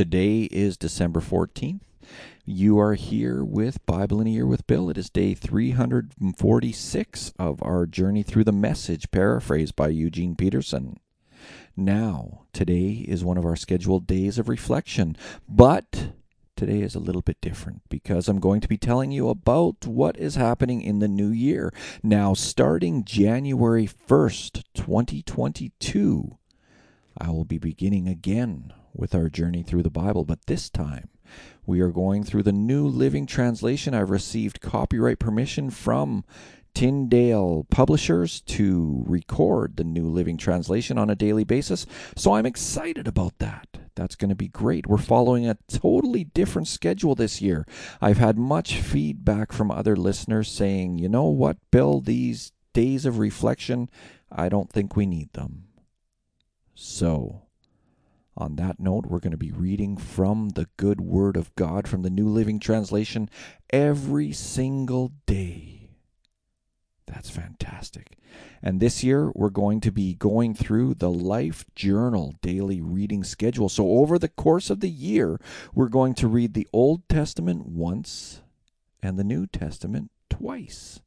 Today is December 14th. You are here with Bible in a Year with Bill. It is day 346 of our journey through the message, paraphrased by Eugene Peterson. Now, today is one of our scheduled days of reflection, but today is a little bit different because I'm going to be telling you about what is happening in the new year. Now, starting January 1st, 2022, I will be beginning again with our journey through the Bible, but this time we are going through the New Living Translation. I've received copyright permission from Tyndale Publishers to record the New Living Translation on a daily basis, so I'm excited about that. That's going to be great. We're following a totally different schedule this year. I've had much feedback from other listeners saying, you know what, Bill, these days of reflection, I don't think we need them. So, on that note, we're going to be reading from the good word of God from the New Living Translation every single day. That's fantastic. And this year, we're going to be going through the Life Journal daily reading schedule. So, over the course of the year, we're going to read the Old Testament once and the New Testament twice.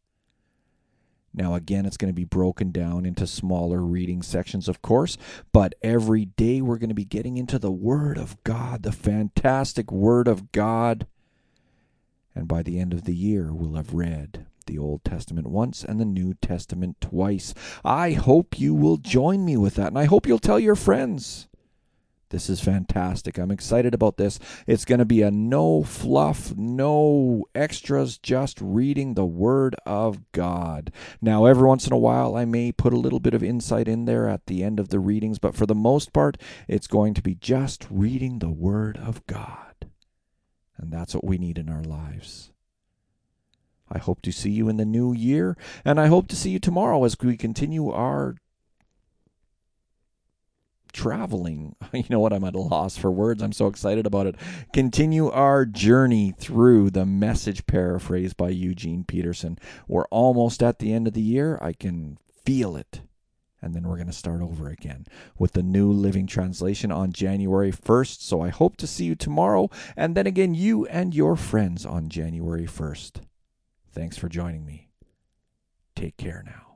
Now, again, it's going to be broken down into smaller reading sections, of course, but every day we're going to be getting into the Word of God, the fantastic Word of God. And by the end of the year, we'll have read the Old Testament once and the New Testament twice. I hope you will join me with that, and I hope you'll tell your friends. This is fantastic. I'm excited about this. It's going to be a no fluff, no extras, just reading the Word of God. Now, every once in a while, I may put a little bit of insight in there at the end of the readings, but for the most part, it's going to be just reading the Word of God. And that's what we need in our lives. I hope to see you in the new year, and I hope to see you tomorrow as we continue our traveling. You know what? I'm at a loss for words. I'm so excited about it. Continue our journey through the message paraphrased by Eugene Peterson. We're almost at the end of the year. I can feel it. And then we're going to start over again with the New Living Translation on January 1st. So I hope to see you tomorrow. And then again, you and your friends on January 1st. Thanks for joining me. Take care now.